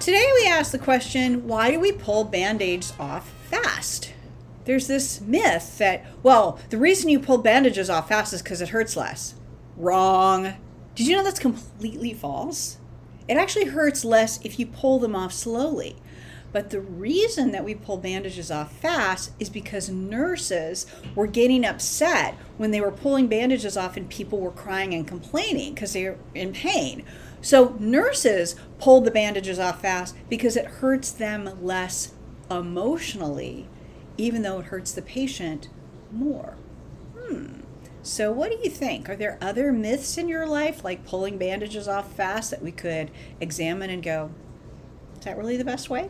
Today we ask the question why do we pull band aids off fast? There's this myth that, well, the reason you pull bandages off fast is because it hurts less. Wrong. Did you know that's completely false? It actually hurts less if you pull them off slowly. But the reason that we pull bandages off fast is because nurses were getting upset when they were pulling bandages off and people were crying and complaining because they're in pain. So nurses pull the bandages off fast because it hurts them less emotionally, even though it hurts the patient more. Hmm. So, what do you think? Are there other myths in your life, like pulling bandages off fast, that we could examine and go, is that really the best way?